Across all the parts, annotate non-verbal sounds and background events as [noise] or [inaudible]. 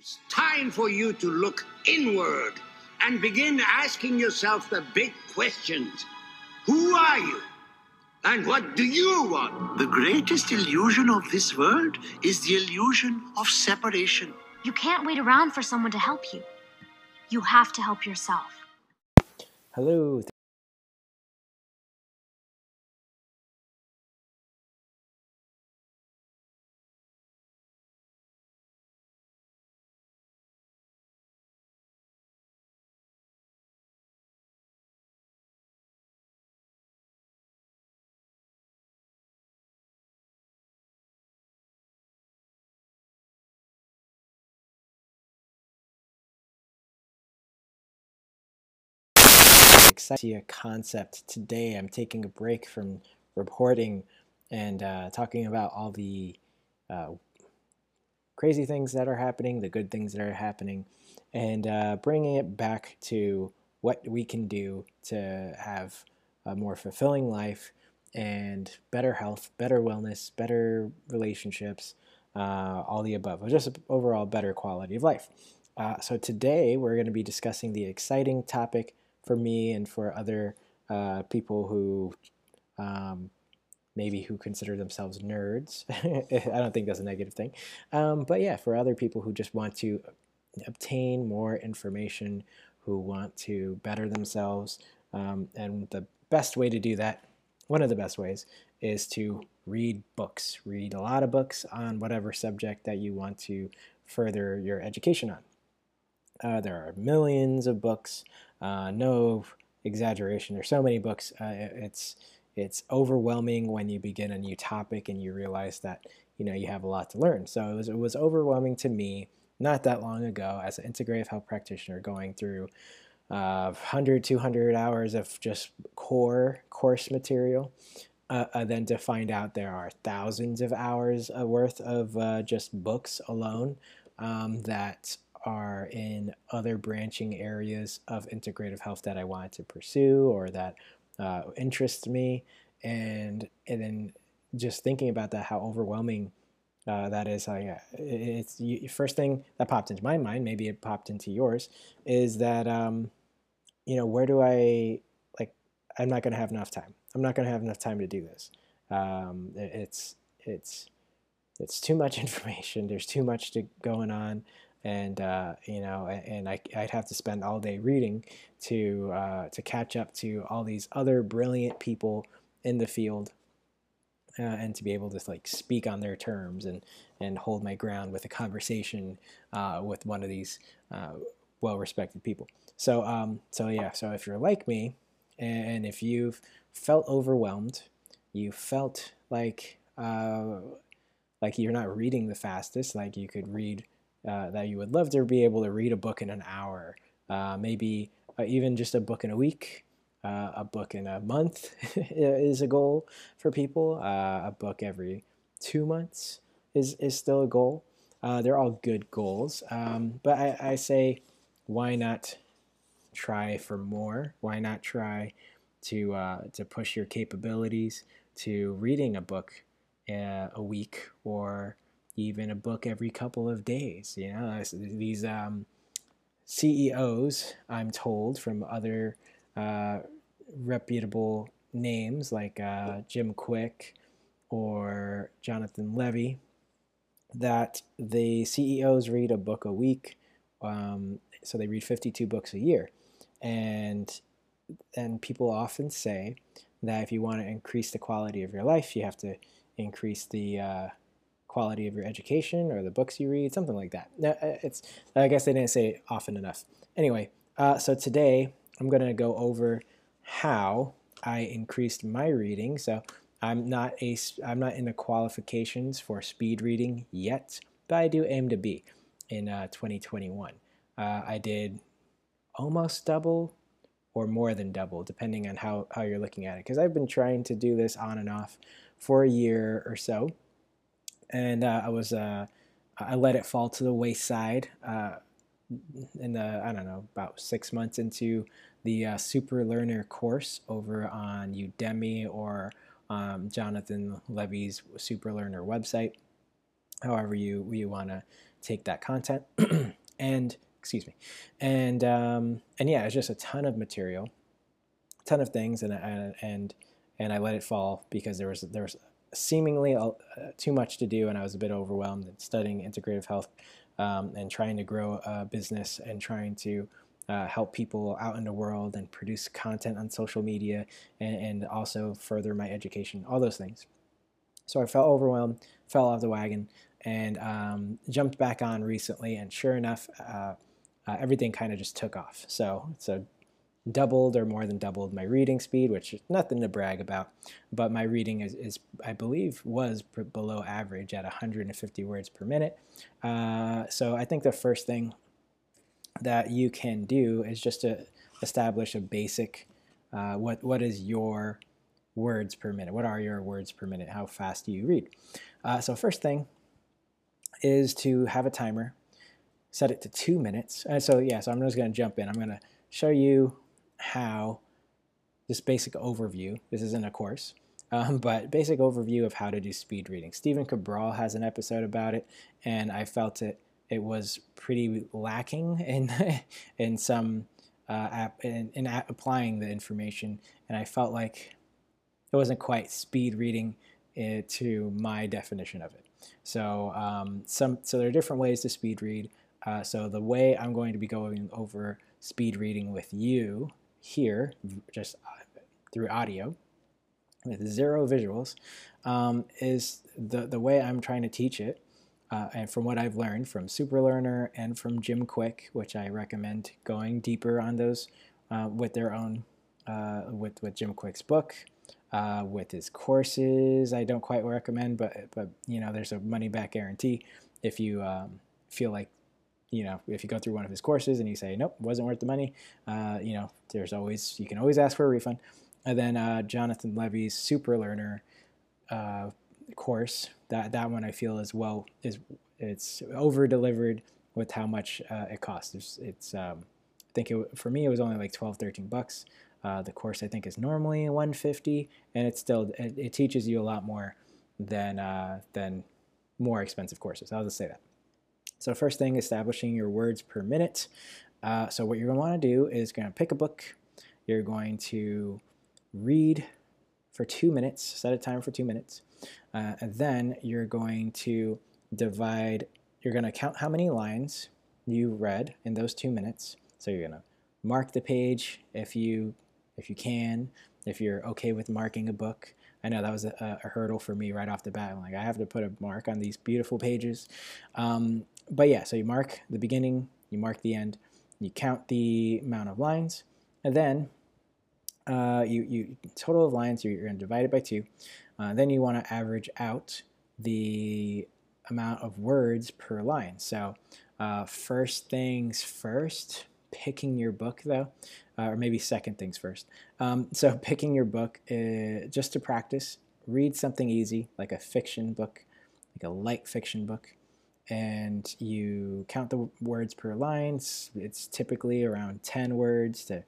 It's time for you to look inward and begin asking yourself the big questions. Who are you? And what do you want? The greatest illusion of this world is the illusion of separation. You can't wait around for someone to help you. You have to help yourself. Hello. Exciting concept today. I'm taking a break from reporting and uh, talking about all the uh, crazy things that are happening, the good things that are happening, and uh, bringing it back to what we can do to have a more fulfilling life and better health, better wellness, better relationships, uh, all the above, just overall better quality of life. Uh, so today we're going to be discussing the exciting topic for me and for other uh, people who um, maybe who consider themselves nerds. [laughs] I don't think that's a negative thing. Um, but yeah, for other people who just want to obtain more information, who want to better themselves, um, and the best way to do that, one of the best ways, is to read books. Read a lot of books on whatever subject that you want to further your education on. Uh, there are millions of books. Uh, no exaggeration. There's so many books. Uh, it's it's overwhelming when you begin a new topic and you realize that you know you have a lot to learn. So it was it was overwhelming to me not that long ago as an integrative health practitioner going through uh, 100 200 hours of just core course material uh, uh, then to find out there are thousands of hours worth of uh, just books alone um, that are in other branching areas of integrative health that I wanted to pursue or that uh, interest me, and and then just thinking about that, how overwhelming uh, that is. I, it's the first thing that popped into my mind. Maybe it popped into yours. Is that um, you know where do I like? I'm not going to have enough time. I'm not going to have enough time to do this. Um, it's it's it's too much [laughs] information. There's too much to going on and uh, you know, and I, would have to spend all day reading to uh, to catch up to all these other brilliant people in the field, uh, and to be able to like speak on their terms and and hold my ground with a conversation uh, with one of these uh, well-respected people. So um, so yeah, so if you're like me, and if you've felt overwhelmed, you felt like uh, like you're not reading the fastest, like you could read uh, that you would love to be able to read a book in an hour, uh, maybe uh, even just a book in a week, uh, a book in a month [laughs] is a goal for people. Uh, a book every two months is, is still a goal. they're all good goals, um, but I, I say, why not try for more? Why not try to to push your capabilities to reading a book a week or even a book every couple of days. You know, these um, CEOs, I'm told from other uh, reputable names like uh, Jim Kwik or Jonathan Levi, that the CEOs read a book a week. Um, so they read 52 books a year. And and people often say that if you want to increase the quality of your life, you have to increase the uh, quality of your education or the books you read, something like that. Uh, it's I guess they didn't say it often enough. Anyway, uh, so today I'm going to go over how I increased my reading. So I'm not a I'm not in the qualifications for speed reading yet, but I do aim to be in uh, 2021. Uh, I did almost double or more than double, depending on how, how you're looking at it. Because I've been trying to do this on and off for a year or so and uh, I was uh, I let it fall to the wayside uh, in the I don't know about six months into the uh, Super Learner course over on Udemy or um, Jonathan Levi's Super Learner website. However, you you want to take that content [clears throat] and excuse me, and um, and yeah, it's just a ton of material, ton of things, and and and and I let it fall because there was there was seemingly uh, too much to do, and I was a bit overwhelmed studying integrative health um, and trying to grow a business and trying to uh, help people out in the world and produce content on social media and, and also further my education, all those things. So I felt overwhelmed, fell off the wagon, and um, jumped back on recently. And sure enough, uh, uh, everything kind of just took off. So so doubled or more than doubled my reading speed, which is nothing to brag about. But my reading is, is I believe, was below average at 150 words per minute. Uh, so I think the first thing that you can do is just to establish a basic uh, what what is your words per minute? What are your words per minute? How fast do you read? Uh, so first thing is to have a timer. Set it to two minutes. So yeah, so I'm just going to jump in. I'm going to show you how this basic overview. This isn't a course. Um, [laughs] but basic overview of how to do speed reading. Stephen Cabral has an episode about it, and I felt it it was pretty lacking [laughs] in in some uh, app in, in applying the information, and I felt like it wasn't quite speed reading it to my definition of it. So um, some so there are different ways to speed read. Uh, so the way I'm going to be going over speed reading with you here, just uh, through audio, with zero visuals, um, is the the way I'm trying to teach it. Uh, and from what I've learned from Superlearner and from Jim Kwik, which I recommend going deeper on those uh, with their own, uh, with, with Jim Kwik's book, uh, with his courses. I don't quite recommend, but but you know, there's a money back guarantee if you um, feel like you know if you go through one of his courses and you say nope, wasn't worth the money. Uh, you know, there's always you can always ask for a refund. And then uh, Jonathan Levi's Super Learner uh, course that that one I feel is well is it's over delivered with how much uh, it costs. It's, it's um, I think it, for me it was only like 12, 13 bucks. Uh, the course I think is normally 150, and it's still it, it teaches you a lot more than uh, than more expensive courses. I'll just say that. So first thing, establishing your words per minute. Uh, so what you're going to want to do is going to pick a book. You're going to read for two minutes. Set a time for two minutes, uh, and then you're going to divide. You're going to count how many lines you read in those two minutes. So you're going to mark the page if you if you can, if you're okay with marking a book. I know that was a, a hurdle for me right off the bat. I'm like, I have to put a mark on these beautiful pages. Um, but yeah, so you mark the beginning, you mark the end, you count the amount of lines, and then uh, you, you total of lines, you're, you're going to divide it by two. Uh, then you want to average out the amount of words per line. So uh, first things first, picking your book though, uh, or maybe second things first. Um, so [laughs] picking your book uh, just to practice, read something easy like a fiction book, like a light fiction book, and you count the words per line. It's typically around 10 words to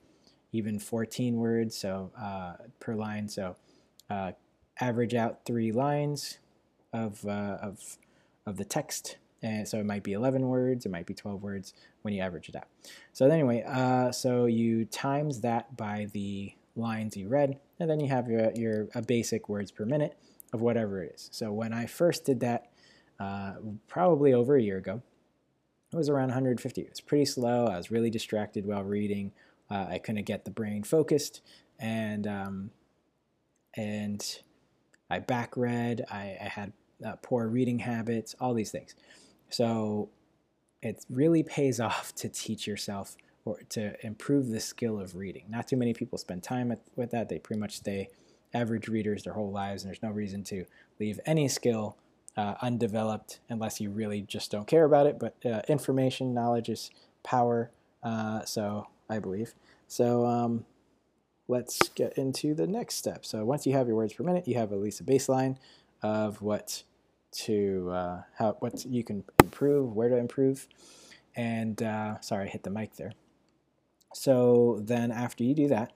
even 14 words so uh, per line. So uh, average out three lines of, uh, of, of the text and so it might be 11 words, it might be 12 words when you average it out. So anyway, uh, so you times that by the lines you read, and then you have your, your a basic words per minute of whatever it is. So when I first did that, uh, probably over a year ago, it was around 150. It was pretty slow. I was really distracted while reading. Uh, I couldn't get the brain focused, and um, and I back read. I, I had uh, poor reading habits. All these things. So it really pays [laughs] off to teach yourself or to improve the skill of reading. Not too many people spend time with that. They pretty much stay average readers their whole lives, and there's no reason to leave any skill uh, undeveloped unless you really just don't care about it. But uh, information, knowledge is power, uh, so I believe. So um, let's get into the next step. So once you have your words per minute, you have at least a baseline of what to uh, how what you can improve, where to improve, and uh, sorry, I hit the mic there. So then after you do that,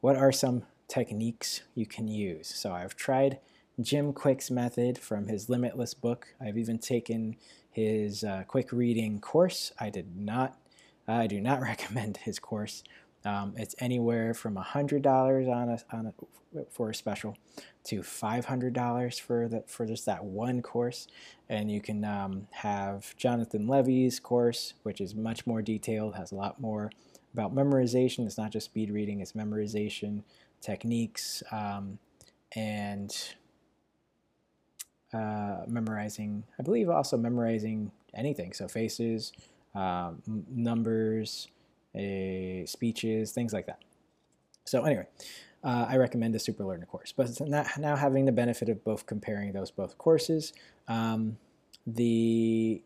what are some techniques you can use? So I've tried Jim Kwik's method from his Limitless book. I've even taken his uh, quick reading course. I did not, I do not [laughs] recommend his course. Um, it's anywhere from hundred dollars on a, on a, for a special to five hundred dollars for the for just that one course, and you can um, have Jonathan Levi's course, which is much more detailed, has a lot more about memorization. It's not just speed reading; it's memorization techniques um, and uh, memorizing. I believe also memorizing anything. So faces, um, numbers speeches, things like that. So anyway, uh, I recommend the Super Learner course. But now having the benefit of both comparing those both courses, um, the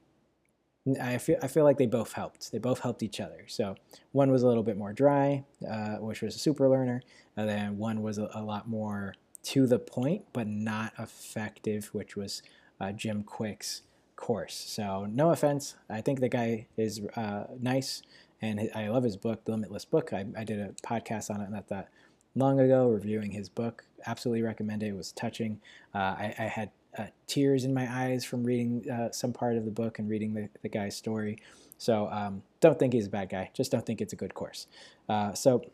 I feel I feel like they both helped. They both helped each other. So one was a little bit more dry, uh, which was a Super Learner, and then one was a, a, lot more to the point but not effective, which was uh, Jim Kwik's course. So no offense, I think the guy is uh, nice and I love his book, The Limitless Book. I, I did a podcast on it not that long ago, reviewing his book. Absolutely recommend it. It was touching. Uh, I, I, had uh, tears in my eyes from reading uh, some part of the book and reading the, the guy's story. So um, don't think he's a bad guy. Just don't think it's a good course. Uh, so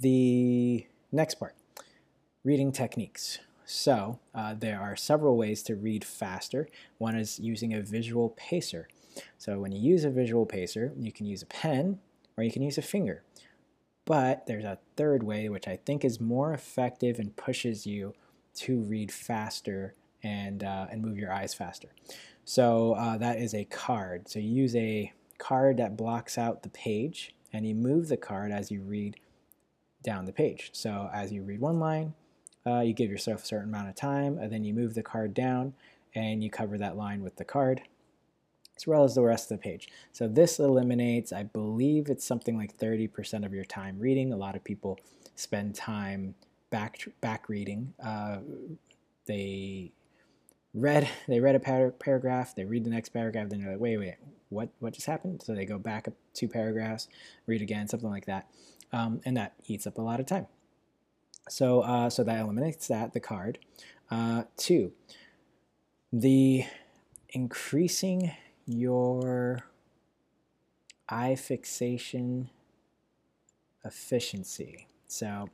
the next part, reading techniques. So uh, there are several ways to read faster. One is using a visual pacer. So when you use a visual pacer, you can use a pen or you can use a finger. But there's a third way, which I think is more effective and pushes you to read faster and, uh, and move your eyes faster. So uh, that is a card. So you use a card that blocks out the page and you move the card as you read down the page. So as you read one line, uh, you give yourself a certain amount of time and then you move the card down and you cover that line with the card as well as the rest of the page. So this eliminates, I believe it's something like 30% of your time reading. A lot of people spend time back back reading. Uh, they read [laughs] they read a par paragraph, they read the next paragraph, then they're like, wait, wait, what what just happened? So they go back two paragraphs, read again, something like that, um, and that eats up a lot of time. So uh, so that eliminates that the card. Uh, two, the increasing your eye fixation efficiency. So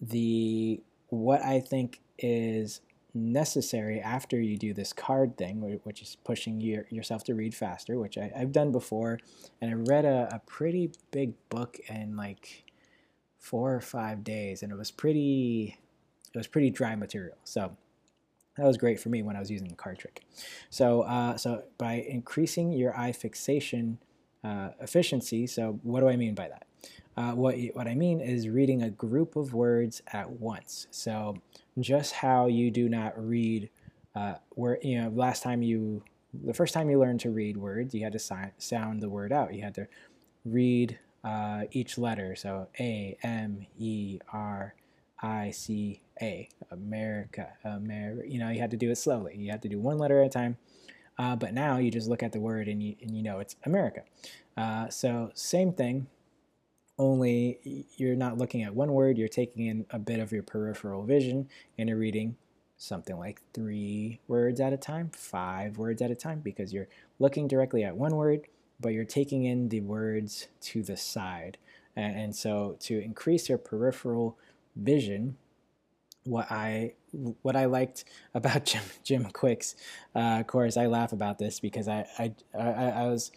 the what I think is necessary after you do this card thing, which is pushing your, yourself to read faster, which I, have done before, and I read a, a pretty big book in like four or five days, and it was pretty it was pretty dry material. So that was great for me when I was using the card trick. So, uh, so by increasing your eye fixation uh, efficiency, so what do I mean by that? Uh, what, what I mean is reading a group of words at once. So just how you do not read, uh, where, you know, last time you, the first time you learned to read words, you had to si sound the word out. You had to read uh, each letter. So A, M, E, R, I C A, America, America. You know, you had to do it slowly. You had to do one letter at a time. Uh, but now you just look at the word and you, and you know it's America. Uh, so same thing, only you're not looking at one word, you're taking in a bit of your peripheral vision and you're reading something like three words at a time, five words at a time, because you're looking directly at one word, but you're taking in the words to the side. And, so to increase your peripheral vision, what I what I liked about [laughs] Jim Jim Kwik's uh, course, I laugh about this because I I, I, I was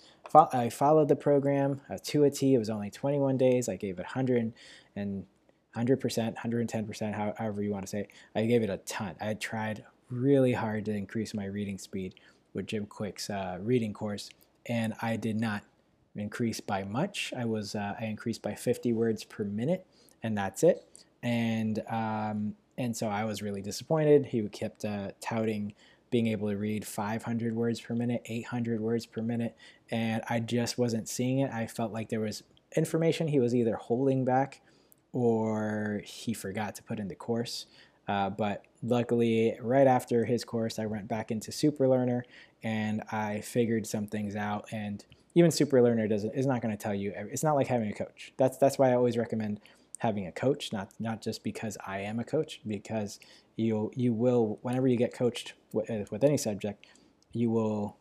I followed the program uh, to a T. It was only 21 days. I gave it 100 and 100 percent, 110 percent, however you want to say it. I gave it a ton. I tried really hard to increase my reading speed with Jim Kwik's uh, reading course, and I did not increase by much. I was uh, I increased by 50 words per minute, and that's it and um, and so I was really disappointed. He kept uh, touting being able to read 500 words per minute, 800 words per minute, and I just wasn't seeing it. I felt like there was information he was either holding back or he forgot to put in the course. Uh, but luckily, right after his course, I went back into Super Learner and I figured some things out. And even Super Learner doesn't is not going to tell you. It's not like having a coach. That's that's why I always recommend having a coach, not not just because I am a coach, because you you will whenever you get coached with, uh, with any subject, you will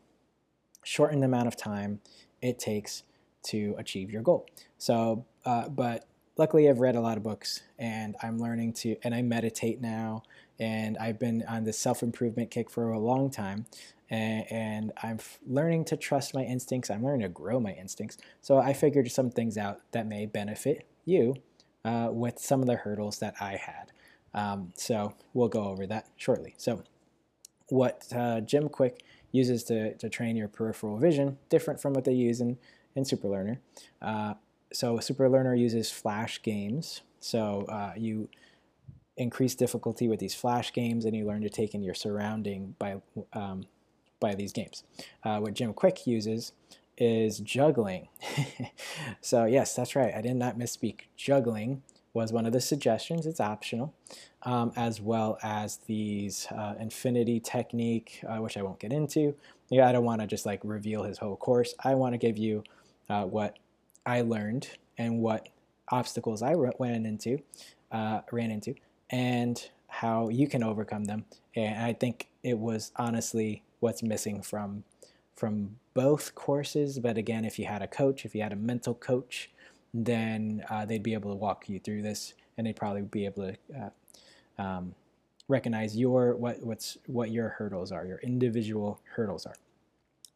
shorten the amount of time it takes to achieve your goal. So, uh, but luckily, I've read a lot of books and I'm learning to, and I meditate now, and I've been on this self improvement kick for a long time. And, and I'm learning to trust my instincts. I'm learning to grow my instincts. So I figured some things out that may benefit you uh, with some of the hurdles that I had. Um, so we'll go over that shortly. So, what uh, Jim Kwik uses to, to train your peripheral vision, different from what they use in, in Superlearner. Uh, so Superlearner uses flash games. So uh, you increase difficulty with these flash games and you learn to take in your surrounding by, um, by these games. Uh, what Jim Kwik uses is juggling. [laughs] so yes, that's right. I did not misspeak. Juggling was one of the suggestions. It's optional, um, as well as these uh, infinity technique, uh, which I won't get into. Yeah, I don't want to just like reveal his whole course. I want to give you uh, what I learned and what obstacles I went into, uh, ran into, and how you can overcome them. And I think it was honestly what's missing from from both courses. But again, if you had a coach, if you had a mental coach, then uh, they'd be able to walk you through this, and they'd probably be able to uh, um, recognize your what what's what your hurdles are, your individual hurdles are.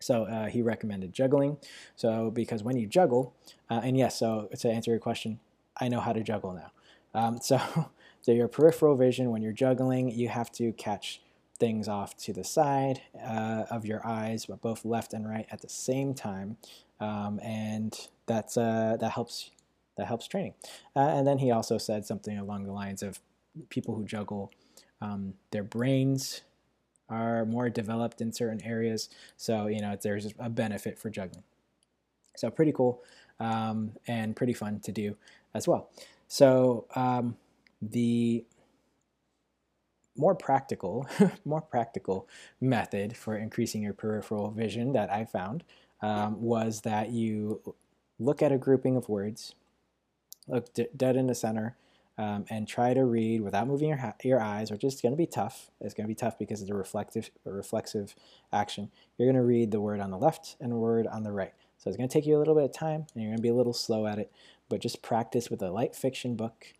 So uh, he recommended juggling. So because when you juggle, uh, and yes, so to answer your question, I know how to juggle now. [laughs] Um, so, so your peripheral vision when you're juggling, you have to catch things off to the side uh, of your eyes, but both left and right at the same time, um, and that's uh, that helps that helps training. Uh, and then he also said something along the lines of people who juggle, um, their brains are more developed in certain areas, so you know there's a benefit for juggling. So pretty cool um, and pretty fun to do as well. So um, the more practical, [laughs] more practical method for increasing your peripheral vision that I found um, was that you look at a grouping of words, look dead in the center, um, and try to read without moving your, your eyes, which is going to be tough. It's going to be tough because it's a reflective, a reflexive action. You're going to read the word on the left and word on the right. So it's going to take you a little bit of time, and you're going to be a little slow at it. But just practice with a light fiction book,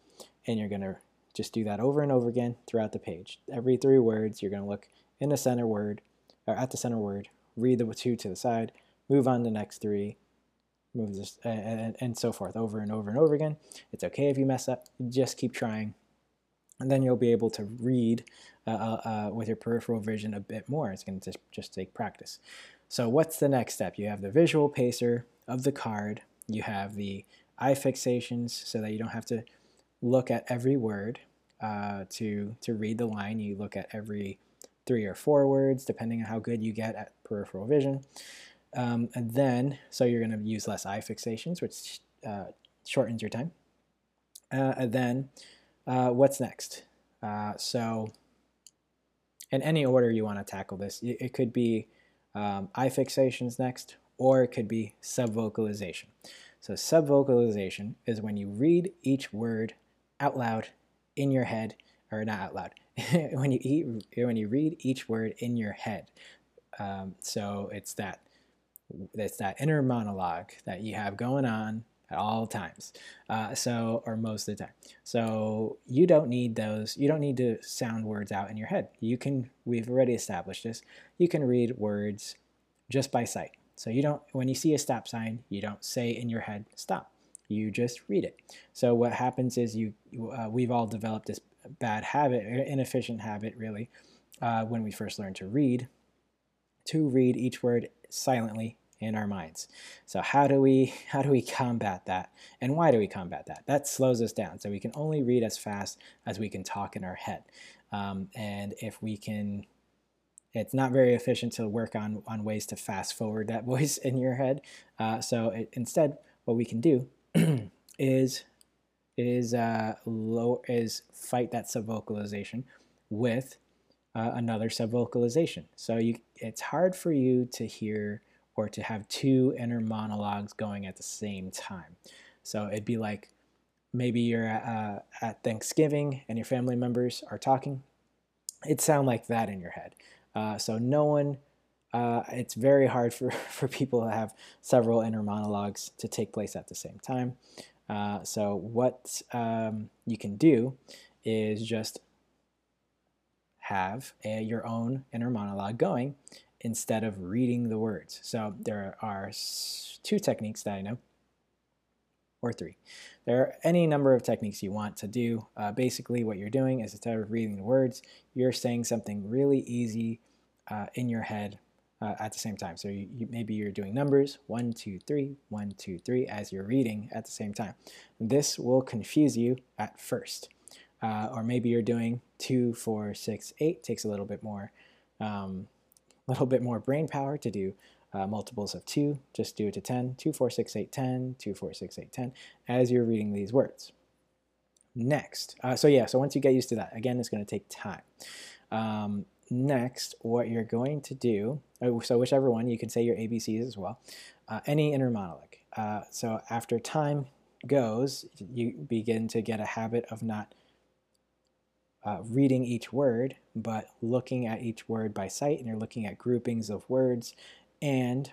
and you're going to just do that over and over again throughout the page. Every three words, you're going to look in the center word, or at the center word, read the two to the side, move on to the next three, this, and, and so forth over and over and over again. It's okay if you mess up, just keep trying. And then you'll be able to read uh, uh, uh with your peripheral vision a bit more. It's going to just, just take practice. So, what's the next step? You have the visual pacer of the card, you have the eye fixations so that you don't have to look at every word uh, to, to read the line. You look at every three or four words, depending on how good you get at peripheral vision. Um, and then, so you're going to use less eye fixations, which uh, shortens your time. Uh, and then, uh, what's next? Uh, so, in any order you want to tackle this, it, it could be um, eye fixations next, or it could be subvocalization. So, subvocalization is when you read each word out loud in your head, or not out loud, [laughs] when you eat, when you read each word in your head. Um, so it's that it's that inner monologue that you have going on at all times. Uh, so or most of the time. So you don't need those. You don't need to sound words out in your head. You can. We've already established this. You can read words just by sight. So you don't. When you see a stop sign, you don't say in your head stop you just read it. So what happens is you, uh, we've all developed this bad habit, inefficient habit really, uh, when we first learn to read, to read each word silently in our minds. So how do we how do we combat that? And why do we combat that? That slows us down. So we can only read as fast as we can talk in our head. Um, and if we can it's not very efficient to work on, on ways to fast forward that [laughs] voice in your head. Uh, so it, instead, what we can do [clears throat] is is uh, low is fight that subvocalization with uh, another subvocalization. So you, it's hard for you to hear or to have two inner monologues going at the same time. So it'd be like maybe you're uh, at Thanksgiving and your family members are talking. It'd sound like that in your head. Uh, so no one uh, it's very hard for, [laughs] for people to have several inner monologues to take place at the same time. Uh, so what um, you can do is just have a, your own inner monologue going instead of reading the words. So there are two techniques that I know, or three. There are any number of techniques you want to do. Uh, basically, what you're doing is instead of reading the words, you're saying something really easy uh, in your head uh, at the same time. So you, you, maybe you're doing numbers, one, two, three, one, two, three, as you're reading at the same time. This will confuse you at first. Uh, or maybe you're doing two, four, six, eight, takes a little bit more, um, little bit more brain power to do uh, multiples of 2, just do it to 10, 2, 4, 6, 8, 10, 2, 4, 6, 8, 10, as you're reading these words. Next, uh, so yeah, so once you get used to that, again, it's going to take time. Um, next, what you're going to do, oh, so whichever one, you can say your ABCs as well, uh, any inner monologue. Uh, so after time goes, you begin to get a habit of not uh, reading each word, but looking at each word by sight, and you're looking at groupings of words, and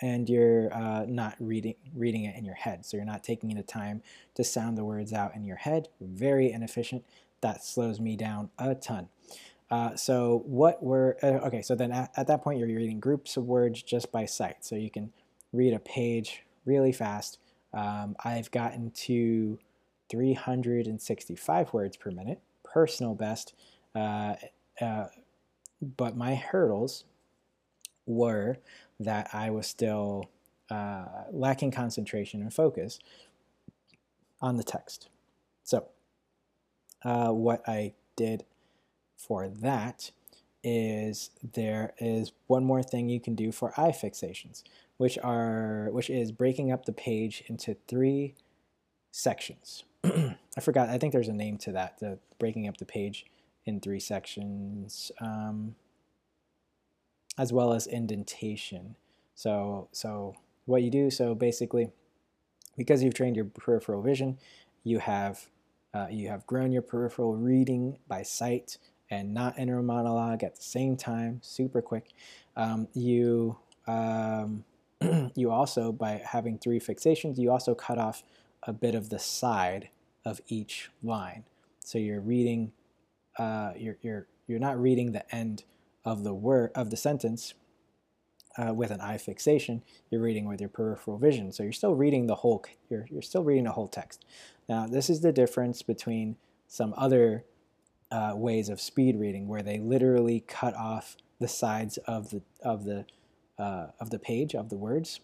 and you're uh, not reading reading it in your head. So you're not taking the time to sound the words out in your head. Very inefficient. That slows me down a ton. Uh, so what were uh, okay? So then at, at, that point you're reading groups of words just by sight. So you can read a page really fast. Um, I've gotten to 365 words per minute, personal best. Uh, uh, but my hurdles were that I was still uh, lacking concentration and focus on the text. So, uh, what I did for that is there is one more thing you can do for eye fixations, which are which is breaking up the page into three sections. [clears throat] I forgot. I think there's a name to that. The breaking up the page in three sections, um, as well as indentation. So, so what you do. So basically, because you've trained your peripheral vision, you have uh, you have grown your peripheral reading by sight and not inner monologue at the same time, super quick. Um, you um, [clears throat] you also by having three fixations, you also cut off a bit of the side of each line. So you're reading, uh, you're, you're, you're not reading the end of the word of the sentence uh, with an eye fixation. You're reading with your peripheral vision. So you're still reading the whole. You're you're still reading the whole text. Now this is the difference between some other uh, ways of speed reading where they literally cut off the sides of the of the uh, of the page of the words,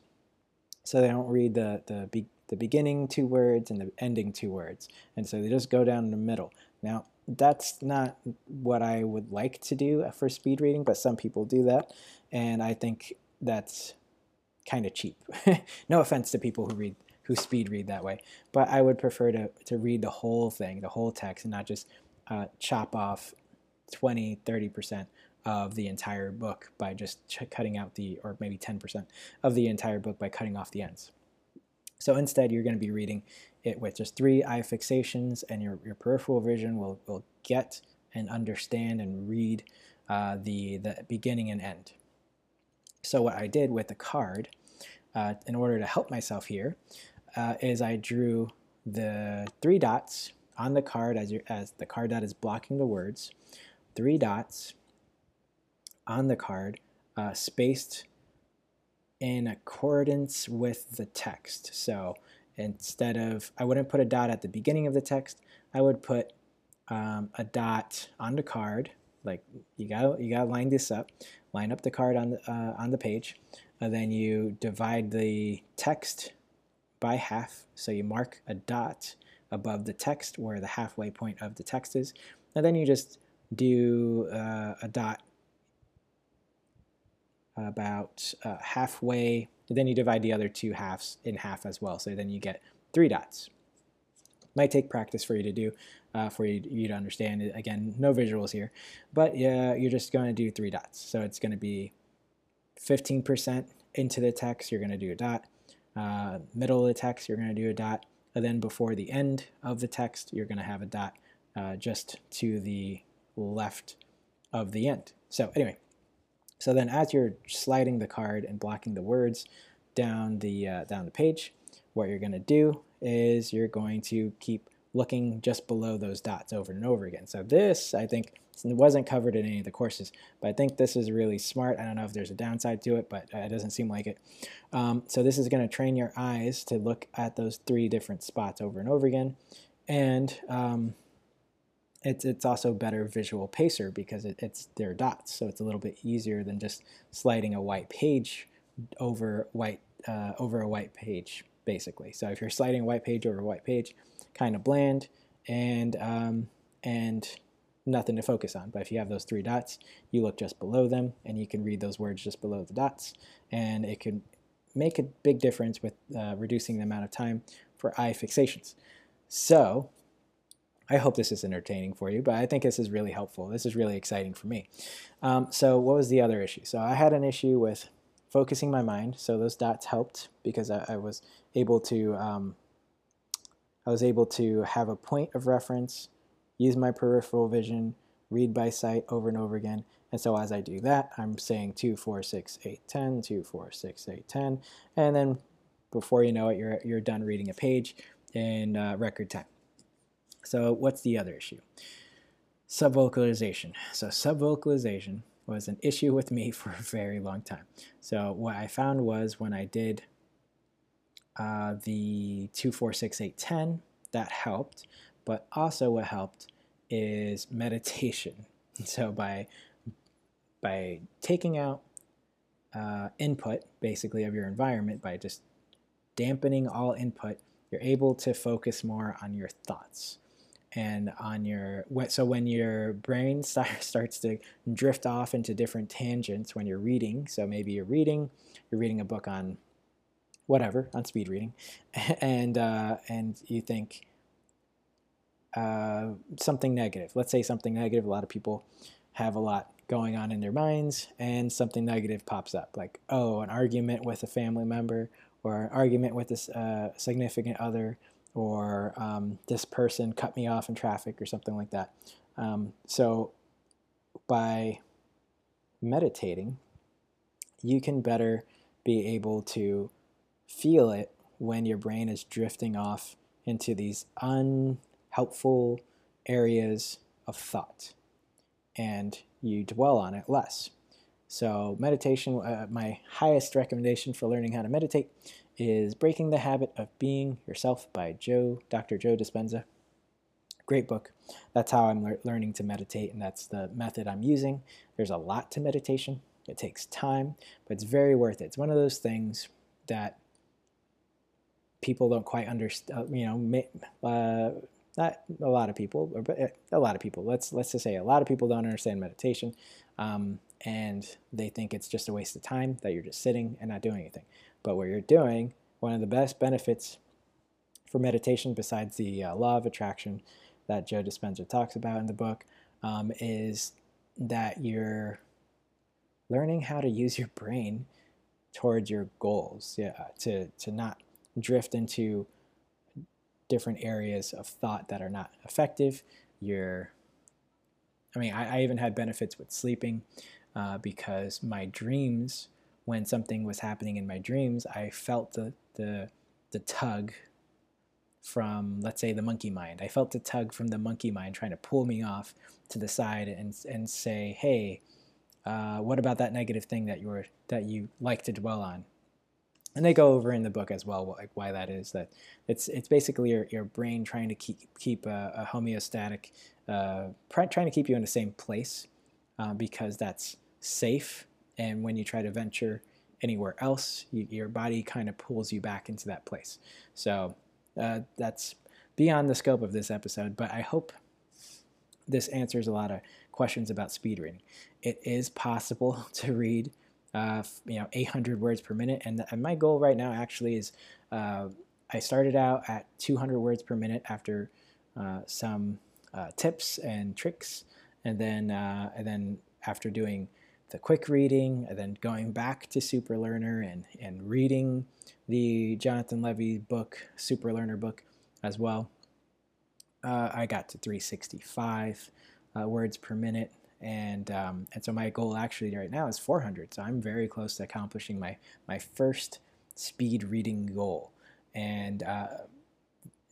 so they don't read the the the beginning two words and the ending two words. And so they just go down the middle. Now, that's not what I would like to do for speed reading, but some people do that. And I think that's kind of cheap. [laughs] no offense to people who read who speed read that way, but I would prefer to, to read the whole thing, the whole text, and not just uh, chop off 20, 30% of the entire book by just cutting out the, or maybe 10% of the entire book by cutting off the ends. So instead, you're going to be reading it with just three eye fixations, and your, your peripheral vision will, will get and understand and read uh, the, the beginning and end. So what I did with the card, uh, in order to help myself here, uh, is I drew the three dots on the card as, as the card dot is blocking the words, three dots on the card, uh, spaced in accordance with the text. So instead of, I wouldn't put a dot at the beginning of the text, I would put um, a dot on the card. Like you gotta you gotta line this up, line up the card on the uh, on the page, and then you divide the text by half. So you mark a dot above the text where the halfway point of the text is, and then you just do uh, a dot about uh, halfway. Then you divide the other two halves in half as well. So then you get three dots. Might take practice for you to do, uh, for you, you, to understand. Again, no visuals here, but yeah, you're just going to do three dots. So it's going to be 15% into the text, you're going to do a dot. Uh, middle of the text, you're going to do a dot. And then before the end of the text, you're going to have a dot uh, just to the left of the end. So anyway, So then, as you're sliding the card and blocking the words down the uh, down the page, what you're going to do is you're going to keep looking just below those dots over and over again. So this, I think, wasn't covered in any of the courses, but I think this is really smart. I don't know if there's a downside to it, but it doesn't seem like it. Um, so this is going to train your eyes to look at those three different spots over and over again, and um, it's it's also better visual pacer because it, it's their dots, so it's a little bit easier than just sliding a white page over white uh, over a white page, basically. So if you're sliding a white page over a white page, kind of bland and um, and nothing to focus on. But if you have those three dots, you look just below them and you can read those words just below the dots, and it can make a big difference with uh, reducing the amount of time for eye fixations. So I hope this is entertaining for you, but I think this is really helpful. This is really exciting for me. Um, so what was the other issue? So I had an issue with focusing my mind. So those dots helped because I, I was able to um, I was able to have a point of reference, use my peripheral vision, read by sight over and over again. And so as I do that, I'm saying 2, 4, 6, 8, 10, 2, 4, 6, 8, 10. And then before you know it, you're, you're done reading a page in uh, record time. So what's the other issue? Subvocalization. So subvocalization was an issue with me [laughs] for a very long time. So what I found was when I did uh, the 246810, that helped, but also what helped is meditation. [laughs] So by by taking out uh, input, basically of your environment, by just dampening all input, you're able to focus more on your thoughts and on your so when your brain [laughs] starts to drift off into different tangents when you're reading so maybe you're reading you're reading a book on whatever on speed reading [laughs] and uh, and you think uh, something negative. Let's say something negative. A lot of people have a lot going on in their minds and something negative pops up like oh an argument with a family member or an argument with a uh, significant other or um, this person cut me off in traffic or something like that. Um, so by meditating, you can better be able to feel it when your brain is drifting off into these unhelpful areas of thought and you dwell on it less. So, meditation, uh, my highest recommendation for learning how to meditate is Breaking the Habit of Being Yourself by Joe, Dr. Joe Dispenza. Great book. That's how I'm le- learning to meditate, and that's the method I'm using. There's a lot to meditation. It takes time, but it's very worth it. It's one of those things that people don't quite understand. Uh, you know, uh, not a lot of people, but uh, a lot of people. Let's let's just say a lot of people don't understand meditation, um, and they think it's just a waste of time that you're just sitting and not doing anything. But what you're doing, one of the best benefits for meditation, besides the uh, law of attraction that Joe Dispenza talks about in the book, um, is that you're learning how to use your brain towards your goals. Yeah, to to not drift into different areas of thought that are not effective. You're, I mean, I, I even had benefits with sleeping uh, because my dreams when something was happening in my dreams, I felt the the the tug from let's say the monkey mind. I felt the tug from the monkey mind trying to pull me off to the side and and say, "Hey, uh, what about that negative thing that you were that you like to dwell on?" And they go over in the book as well, like why that is. That it's it's basically your, your brain trying to keep keep a, a homeostatic, uh, trying to keep you in the same place, uh, because that's safe and when you try to venture anywhere else, you, your body kind of pulls you back into that place. So uh, that's beyond the scope of this episode, but I hope this answers a lot of questions about speed reading. It is possible [laughs] to read, uh, you know, 800 words per minute, and, and my goal right now actually is uh, I started out at 200 words per minute after uh, some uh, tips and tricks, and then uh, and then after doing the quick reading, and then going back to Super Learner and, and reading the Jonathan Levi book, Super Learner book as well. Uh, I got to 365 uh, words per minute, and um, and so my goal actually right now is 400. So I'm very close to accomplishing my my first speed reading goal, and uh,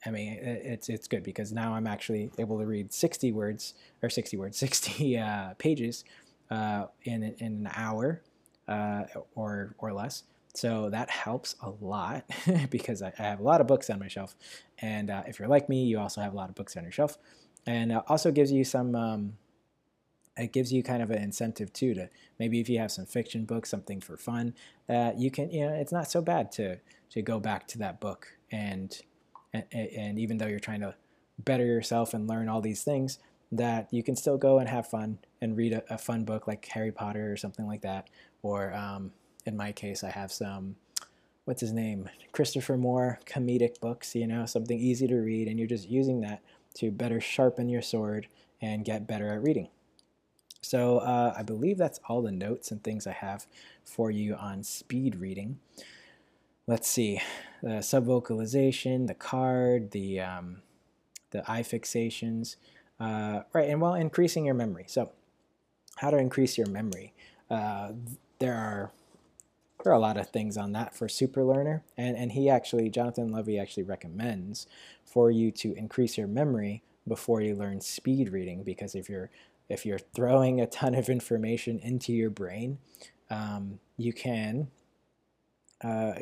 I mean it's it's good because now I'm actually able to read 60 words or 60 words, [laughs] 60 uh, pages uh, in in an hour uh, or or less. So that helps a lot [laughs] because I, I, have a lot of books on my shelf, and uh, if you're like me, you also have a lot of books on your shelf, and also gives you some. Um, it gives you kind of an incentive too to maybe if you have some fiction books, something for fun, that you can you know it's not so bad to to go back to that book and and, and even though you're trying to better yourself and learn all these things, that you can still go and have fun and read a, a fun book like Harry Potter or something like that. Or um, in my case, I have some what's his name Christopher Moore comedic books. You know, something easy to read, and you're just using that to better sharpen your sword and get better at reading. So uh, I believe that's all the notes and things I have for you on speed reading. Let's see, the subvocalization, the card, the um, the eye fixations, uh, right, and while increasing your memory. So, how to increase your memory? Uh, there are there are a lot of things on that for super learner, and and he actually Jonathan Levi actually recommends for you to increase your memory before you learn speed reading because if you're if you're throwing a ton of information into your brain, um, you can uh,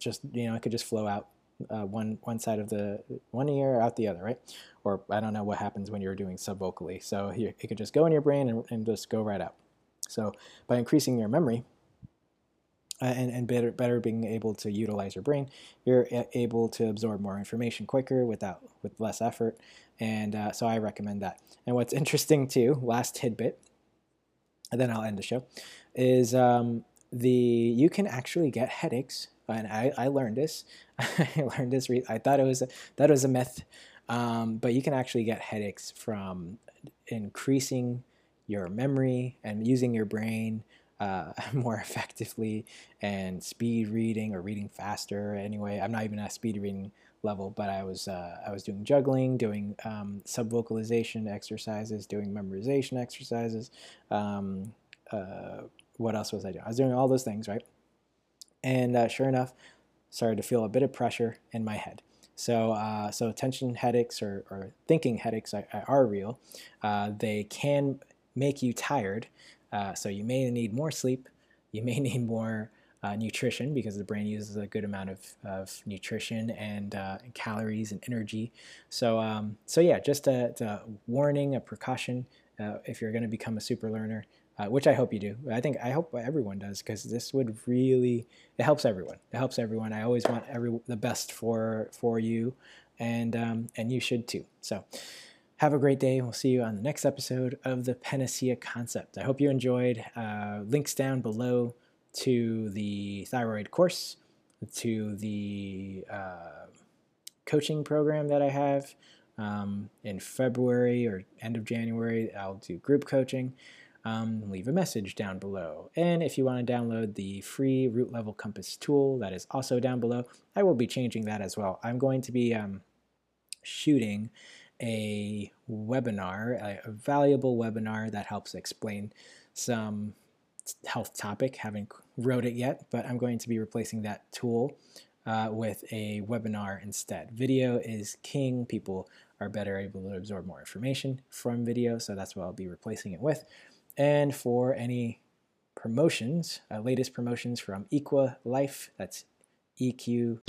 just you know it could just flow out uh, one one side of the one ear out the other, right? Or I don't know what happens when you're doing subvocally. So here, it could just go in your brain and, and just go right out. So by increasing your memory, uh, and, and better, better being able to utilize your brain, you're able to absorb more information quicker without with less effort. And uh, so I recommend that. And what's [laughs] interesting too, last tidbit, and then I'll end the show, is um, the you can actually get headaches. And I, I learned this. [laughs] I learned this. I thought it was a, that was a myth, um, but you can actually get headaches from increasing your memory and using your brain uh, [laughs] more effectively and speed reading or reading faster. Anyway, I'm not even at speed reading level, but I was uh, I was doing juggling, doing um, subvocalization exercises, doing memorization exercises. Um, uh, what else was I doing? I was doing all those things, right? And uh, sure enough, started to feel a bit of pressure in my head. So, uh, so tension headaches or, or thinking headaches are, are real. Uh, they can make you tired, uh, so you may need more sleep. You may [laughs] need more uh, nutrition because the brain uses a good amount of, of nutrition and uh, calories and energy. So, um, so yeah, just a, a warning, a precaution if you're going to become a super learner. Uh, which I hope you do. I think I hope everyone does because this would really it helps everyone. It helps everyone. I always want every the best for for you, and um, and you should too. So, have a great day. We'll see you on the next episode of the Panacea Concept. I hope you enjoyed. Uh, links down below to the thyroid course, to the uh, coaching program that I have. Um, in February or end of January, I'll do group coaching. Um, leave a message down below. And if you want to download the free root level compass tool, that is also down below. I will be changing that as well. I'm going to be um, shooting a webinar, a, a valuable webinar that helps explain some health topic. Haven't wrote it yet, but I'm going to be replacing that tool uh, with a webinar instead. Video is king. People are better able to absorb more information from video, so that's what I'll be replacing it with. And for any promotions, uh, latest promotions from Equi Life, that's EQ